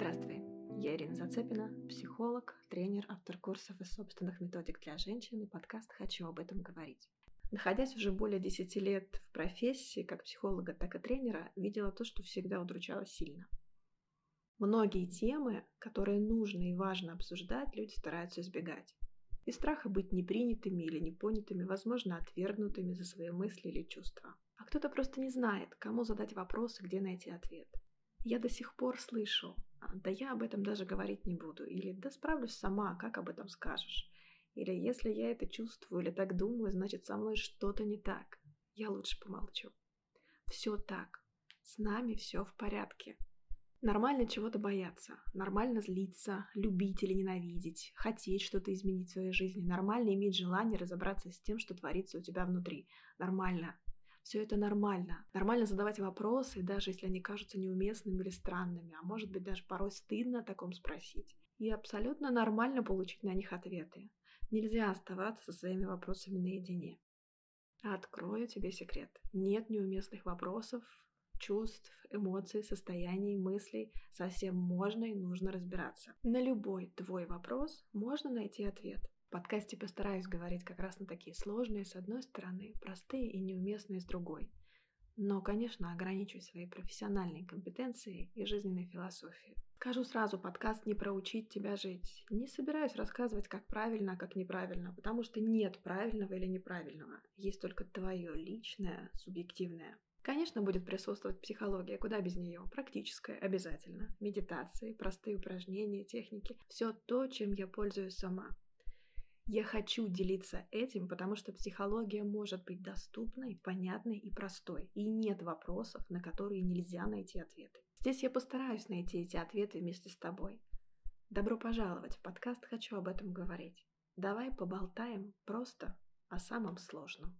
Здравствуй, я Ирина Зацепина, психолог, тренер, автор курсов и собственных методик для женщин и подкаст «Хочу об этом говорить». Находясь уже более 10 лет в профессии, как психолога, так и тренера, видела то, что всегда удручало сильно. Многие темы, которые нужно и важно обсуждать, люди стараются избегать. Из страха быть непринятыми или непонятыми, возможно, отвергнутыми за свои мысли или чувства. А кто-то просто не знает, кому задать вопрос и где найти ответ. Я до сих пор слышу, «А, да я об этом даже говорить не буду, или да справлюсь сама, как об этом скажешь. Или если я это чувствую или так думаю, значит со мной что-то не так. Я лучше помолчу. Все так. С нами все в порядке. Нормально чего-то бояться, нормально злиться, любить или ненавидеть, хотеть что-то изменить в своей жизни, нормально иметь желание разобраться с тем, что творится у тебя внутри. Нормально. Все это нормально. Нормально задавать вопросы, даже если они кажутся неуместными или странными, а может быть даже порой стыдно о таком спросить. И абсолютно нормально получить на них ответы. Нельзя оставаться со своими вопросами наедине. Открою тебе секрет. Нет неуместных вопросов, чувств, эмоций, состояний, мыслей. Совсем можно и нужно разбираться. На любой твой вопрос можно найти ответ. В подкасте постараюсь говорить как раз на такие сложные с одной стороны, простые и неуместные с другой. Но, конечно, ограничусь своей профессиональной компетенцией и жизненной философией. Скажу сразу, подкаст не про учить тебя жить. Не собираюсь рассказывать, как правильно, а как неправильно, потому что нет правильного или неправильного. Есть только твое личное, субъективное. Конечно, будет присутствовать психология, куда без нее, практическая, обязательно. Медитации, простые упражнения, техники. Все то, чем я пользуюсь сама. Я хочу делиться этим, потому что психология может быть доступной, понятной и простой. И нет вопросов, на которые нельзя найти ответы. Здесь я постараюсь найти эти ответы вместе с тобой. Добро пожаловать в подкаст «Хочу об этом говорить». Давай поболтаем просто о самом сложном.